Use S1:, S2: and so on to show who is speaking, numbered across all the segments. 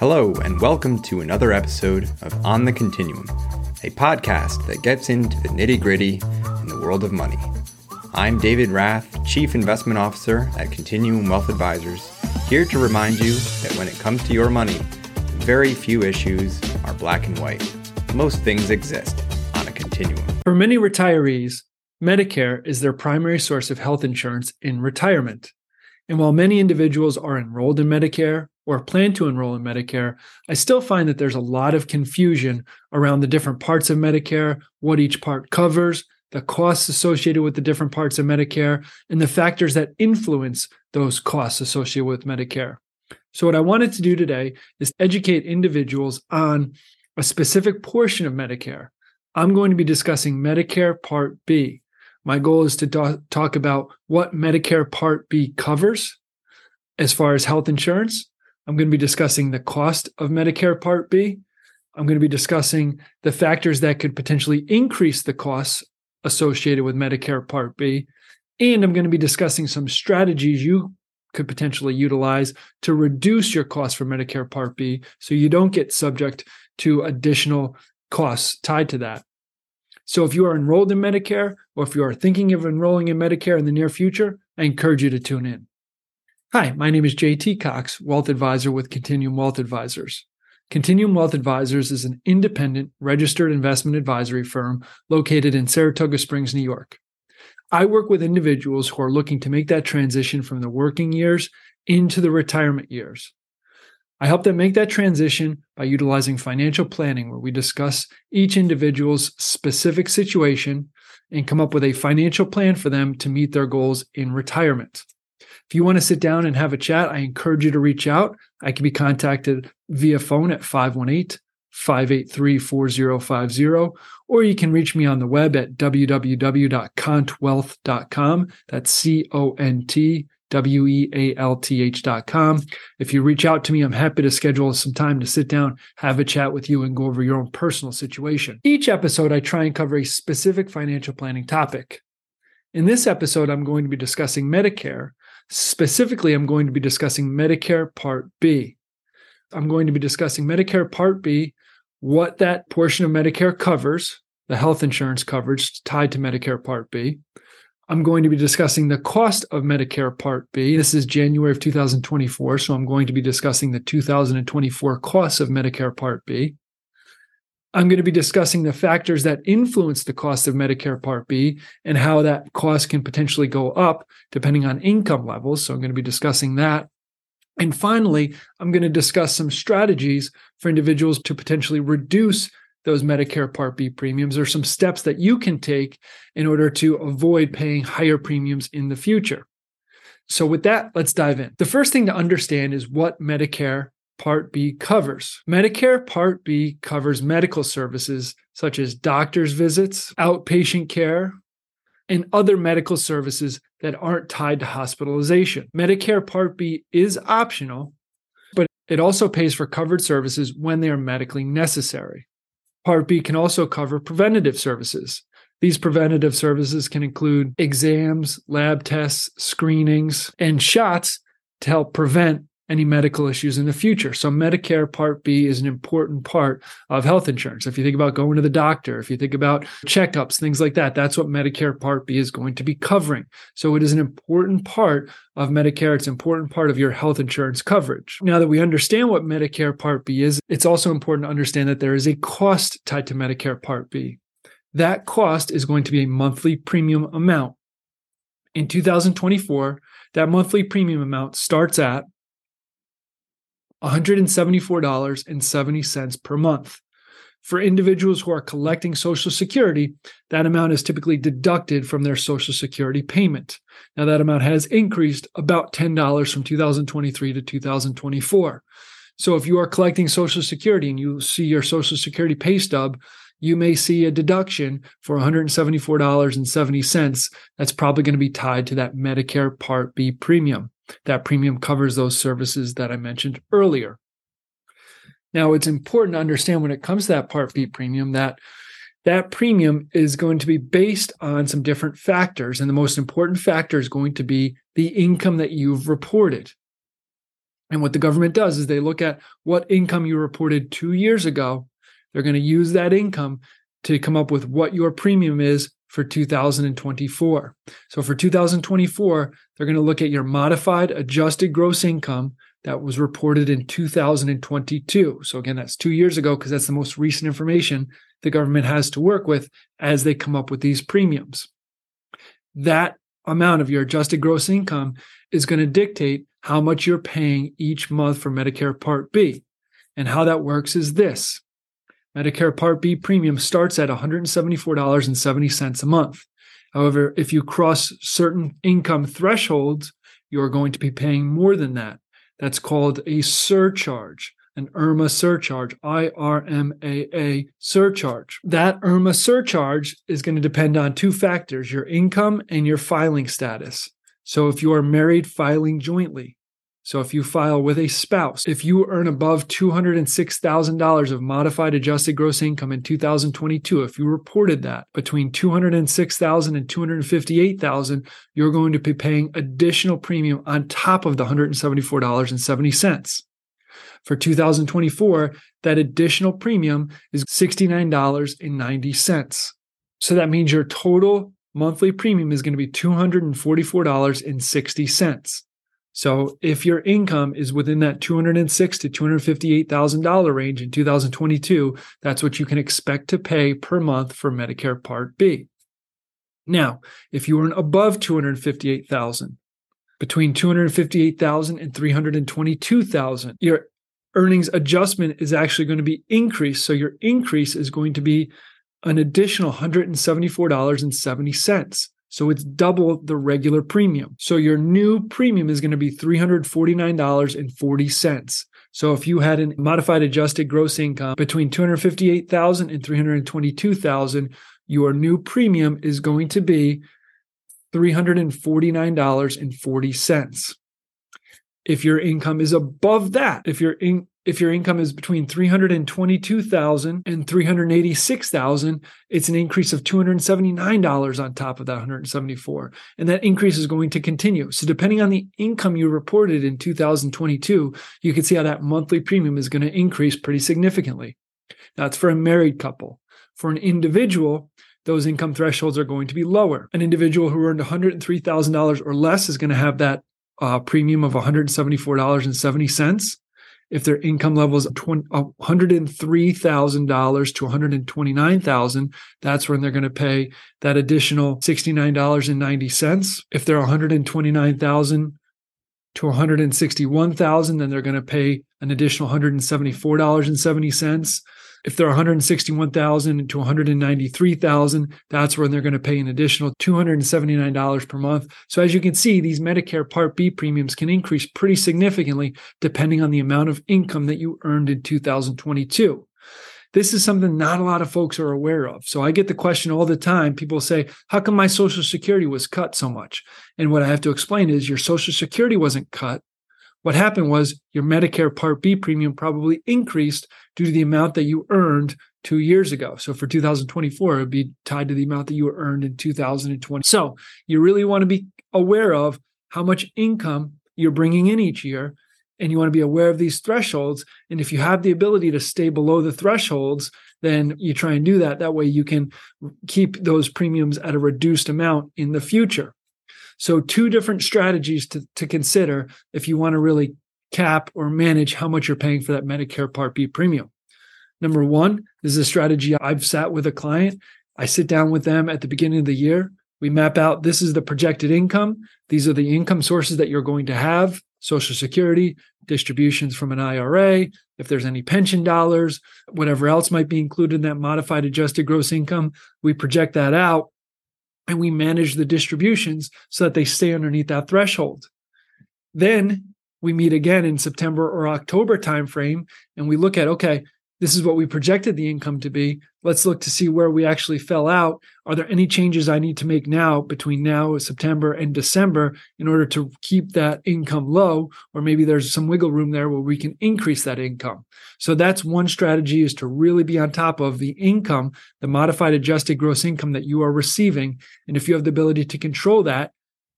S1: Hello, and welcome to another episode of On the Continuum, a podcast that gets into the nitty gritty in the world of money. I'm David Rath, Chief Investment Officer at Continuum Wealth Advisors, here to remind you that when it comes to your money, very few issues are black and white. Most things exist on a continuum.
S2: For many retirees, Medicare is their primary source of health insurance in retirement. And while many individuals are enrolled in Medicare or plan to enroll in Medicare, I still find that there's a lot of confusion around the different parts of Medicare, what each part covers, the costs associated with the different parts of Medicare, and the factors that influence those costs associated with Medicare. So, what I wanted to do today is educate individuals on a specific portion of Medicare. I'm going to be discussing Medicare Part B. My goal is to do- talk about what Medicare Part B covers as far as health insurance. I'm going to be discussing the cost of Medicare Part B. I'm going to be discussing the factors that could potentially increase the costs associated with Medicare Part B. And I'm going to be discussing some strategies you could potentially utilize to reduce your costs for Medicare Part B so you don't get subject to additional costs tied to that. So if you are enrolled in Medicare or if you are thinking of enrolling in Medicare in the near future, I encourage you to tune in. Hi, my name is JT Cox, Wealth Advisor with Continuum Wealth Advisors. Continuum Wealth Advisors is an independent registered investment advisory firm located in Saratoga Springs, New York. I work with individuals who are looking to make that transition from the working years into the retirement years. I help them make that transition by utilizing financial planning, where we discuss each individual's specific situation and come up with a financial plan for them to meet their goals in retirement. If you want to sit down and have a chat, I encourage you to reach out. I can be contacted via phone at 518 583 4050, or you can reach me on the web at www.contwealth.com. That's C O N T W E A L T H dot com. If you reach out to me, I'm happy to schedule some time to sit down, have a chat with you, and go over your own personal situation. Each episode, I try and cover a specific financial planning topic. In this episode, I'm going to be discussing Medicare. Specifically, I'm going to be discussing Medicare Part B. I'm going to be discussing Medicare Part B, what that portion of Medicare covers, the health insurance coverage tied to Medicare Part B. I'm going to be discussing the cost of Medicare Part B. This is January of 2024, so I'm going to be discussing the 2024 costs of Medicare Part B. I'm going to be discussing the factors that influence the cost of Medicare Part B and how that cost can potentially go up depending on income levels. So I'm going to be discussing that. And finally, I'm going to discuss some strategies for individuals to potentially reduce those Medicare Part B premiums or some steps that you can take in order to avoid paying higher premiums in the future. So, with that, let's dive in. The first thing to understand is what Medicare Part B covers. Medicare Part B covers medical services such as doctor's visits, outpatient care, and other medical services that aren't tied to hospitalization. Medicare Part B is optional, but it also pays for covered services when they are medically necessary. Part B can also cover preventative services. These preventative services can include exams, lab tests, screenings, and shots to help prevent any medical issues in the future. So, Medicare Part B is an important part of health insurance. If you think about going to the doctor, if you think about checkups, things like that, that's what Medicare Part B is going to be covering. So, it is an important part of Medicare. It's an important part of your health insurance coverage. Now that we understand what Medicare Part B is, it's also important to understand that there is a cost tied to Medicare Part B. That cost is going to be a monthly premium amount. In 2024, that monthly premium amount starts at $174.70 per month. For individuals who are collecting Social Security, that amount is typically deducted from their Social Security payment. Now, that amount has increased about $10 from 2023 to 2024. So, if you are collecting Social Security and you see your Social Security pay stub, you may see a deduction for $174.70. That's probably going to be tied to that Medicare Part B premium. That premium covers those services that I mentioned earlier. Now, it's important to understand when it comes to that Part B premium that that premium is going to be based on some different factors. And the most important factor is going to be the income that you've reported. And what the government does is they look at what income you reported two years ago. They're going to use that income to come up with what your premium is for 2024. So for 2024, they're going to look at your modified adjusted gross income that was reported in 2022. So again, that's two years ago because that's the most recent information the government has to work with as they come up with these premiums. That amount of your adjusted gross income is going to dictate how much you're paying each month for Medicare Part B. And how that works is this Medicare Part B premium starts at $174.70 a month. However, if you cross certain income thresholds, you are going to be paying more than that. That's called a surcharge, an IRMAA surcharge, I R M A A surcharge. That IRMAA surcharge is going to depend on two factors your income and your filing status. So if you are married, filing jointly. So if you file with a spouse, if you earn above $206,000 of modified adjusted gross income in 2022, if you reported that between $206,000 and $258,000, you're going to be paying additional premium on top of the $174.70. For 2024, that additional premium is $69.90. So that means your total monthly premium is going to be $244.60. So if your income is within that 206 to $258,000 range in 2022, that's what you can expect to pay per month for Medicare Part B. Now, if you earn above 258,000, between 258,000 and 322,000, your earnings adjustment is actually going to be increased. So your increase is going to be an additional $174.70. So it's double the regular premium. So your new premium is going to be $349.40. So if you had a modified adjusted gross income between 258,000 and 322,000, your new premium is going to be $349.40. If your income is above that, if your in, if your income is between 322,000 and 386,000, it's an increase of $279 on top of that 174. And that increase is going to continue. So depending on the income you reported in 2022, you can see how that monthly premium is going to increase pretty significantly. That's for a married couple. For an individual, those income thresholds are going to be lower. An individual who earned $103,000 or less is going to have that uh, premium of $174.70 if their income level is $103,000 to 129,000, that's when they're going to pay that additional $69.90. If they're 129,000 to 161,000, then they're going to pay an additional $174.70. If they're 161,000 to 193,000, that's when they're going to pay an additional $279 per month. So as you can see, these Medicare Part B premiums can increase pretty significantly depending on the amount of income that you earned in 2022 this is something not a lot of folks are aware of. So I get the question all the time. People say, How come my Social Security was cut so much? And what I have to explain is your Social Security wasn't cut. What happened was your Medicare Part B premium probably increased due to the amount that you earned two years ago. So for 2024, it would be tied to the amount that you earned in 2020. So you really want to be aware of how much income you're bringing in each year. And you want to be aware of these thresholds. And if you have the ability to stay below the thresholds, then you try and do that. That way you can keep those premiums at a reduced amount in the future. So, two different strategies to, to consider if you want to really cap or manage how much you're paying for that Medicare Part B premium. Number one, this is a strategy I've sat with a client. I sit down with them at the beginning of the year. We map out this is the projected income. These are the income sources that you're going to have Social Security, distributions from an IRA, if there's any pension dollars, whatever else might be included in that modified adjusted gross income. We project that out and we manage the distributions so that they stay underneath that threshold. Then we meet again in September or October timeframe and we look at okay, this is what we projected the income to be. Let's look to see where we actually fell out. Are there any changes I need to make now between now September and December in order to keep that income low? Or maybe there's some wiggle room there where we can increase that income. So that's one strategy is to really be on top of the income, the modified adjusted gross income that you are receiving. And if you have the ability to control that,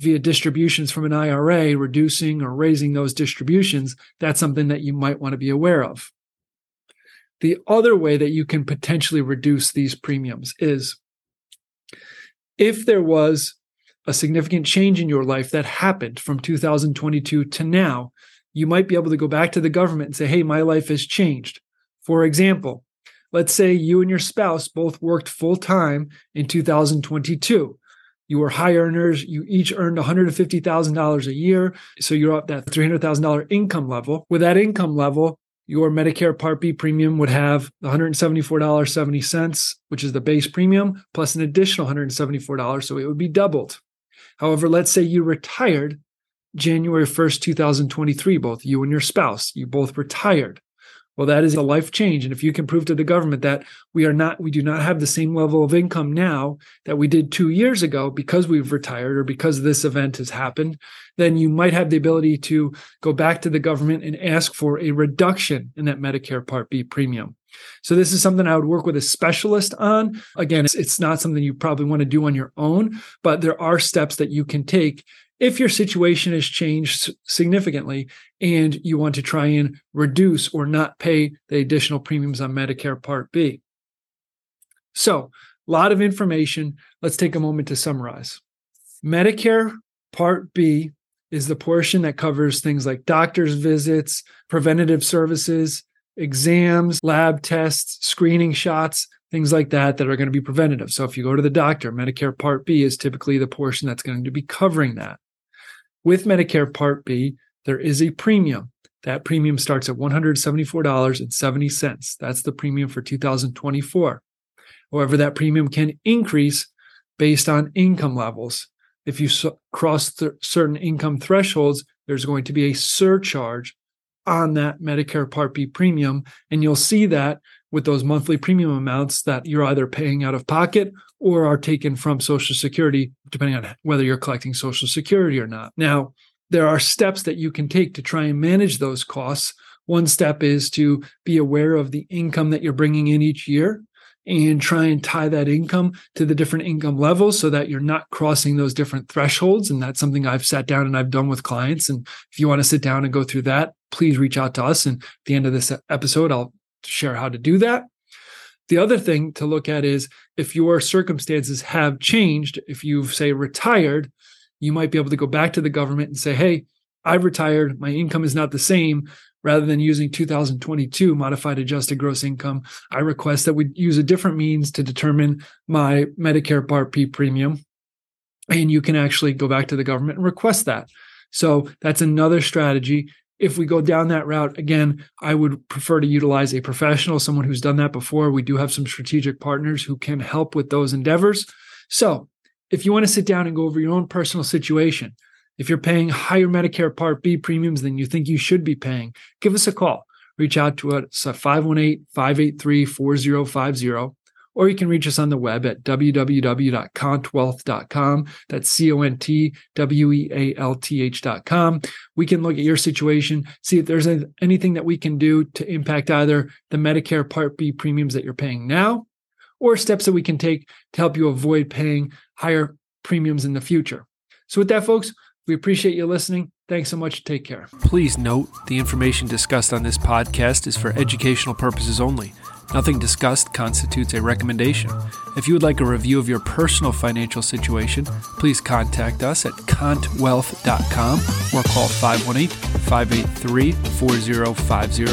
S2: via distributions from an IRA, reducing or raising those distributions, that's something that you might want to be aware of. The other way that you can potentially reduce these premiums is if there was a significant change in your life that happened from 2022 to now, you might be able to go back to the government and say, hey, my life has changed. For example, let's say you and your spouse both worked full time in 2022. You were high earners. You each earned $150,000 a year. So you're up that $300,000 income level. With that income level, your Medicare Part B premium would have $174.70, which is the base premium, plus an additional $174. So it would be doubled. However, let's say you retired January 1st, 2023, both you and your spouse, you both retired. Well, that is a life change. And if you can prove to the government that we are not, we do not have the same level of income now that we did two years ago because we've retired or because this event has happened, then you might have the ability to go back to the government and ask for a reduction in that Medicare Part B premium. So this is something I would work with a specialist on. Again, it's, not something you probably want to do on your own, but there are steps that you can take if your situation has changed significantly and you want to try and reduce or not pay the additional premiums on Medicare Part B. So, a lot of information. Let's take a moment to summarize. Medicare Part B is the portion that covers things like doctor's visits, preventative services, exams, lab tests, screening shots, things like that that are going to be preventative. So if you go to the doctor, Medicare Part B is typically the portion that's going to be covering that. With Medicare Part B, there is a premium. That premium starts at $174.70. That's the premium for 2024. However, that premium can increase based on income levels. If you cross certain income thresholds, there's going to be a surcharge on that Medicare Part B premium. And you'll see that with those monthly premium amounts that you're either paying out of pocket or are taken from Social Security, depending on whether you're collecting Social Security or not. Now, there are steps that you can take to try and manage those costs. One step is to be aware of the income that you're bringing in each year and try and tie that income to the different income levels so that you're not crossing those different thresholds. And that's something I've sat down and I've done with clients. And if you want to sit down and go through that, please reach out to us. And at the end of this episode, I'll share how to do that. The other thing to look at is if your circumstances have changed, if you've, say, retired, you might be able to go back to the government and say, hey, I've retired, my income is not the same. Rather than using 2022 modified adjusted gross income, I request that we use a different means to determine my Medicare Part B premium. And you can actually go back to the government and request that. So that's another strategy if we go down that route, again, I would prefer to utilize a professional, someone who's done that before. We do have some strategic partners who can help with those endeavors. So, if you want to sit down and go over your own personal situation, if you're paying higher Medicare Part B premiums than you think you should be paying, give us a call. Reach out to us at 518 583 4050 or you can reach us on the web at www.contwealth.com. That's C O N T W E A L T H.com. We can look at your situation, see if there's anything that we can do to impact either the Medicare Part B premiums that you're paying now or steps that we can take to help you avoid paying higher premiums in the future. So, with that, folks, we appreciate you listening. Thanks so much. Take care.
S3: Please note the information discussed on this podcast is for educational purposes only. Nothing discussed constitutes a recommendation. If you would like a review of your personal financial situation, please contact us at contwealth.com or call 518 583 4050.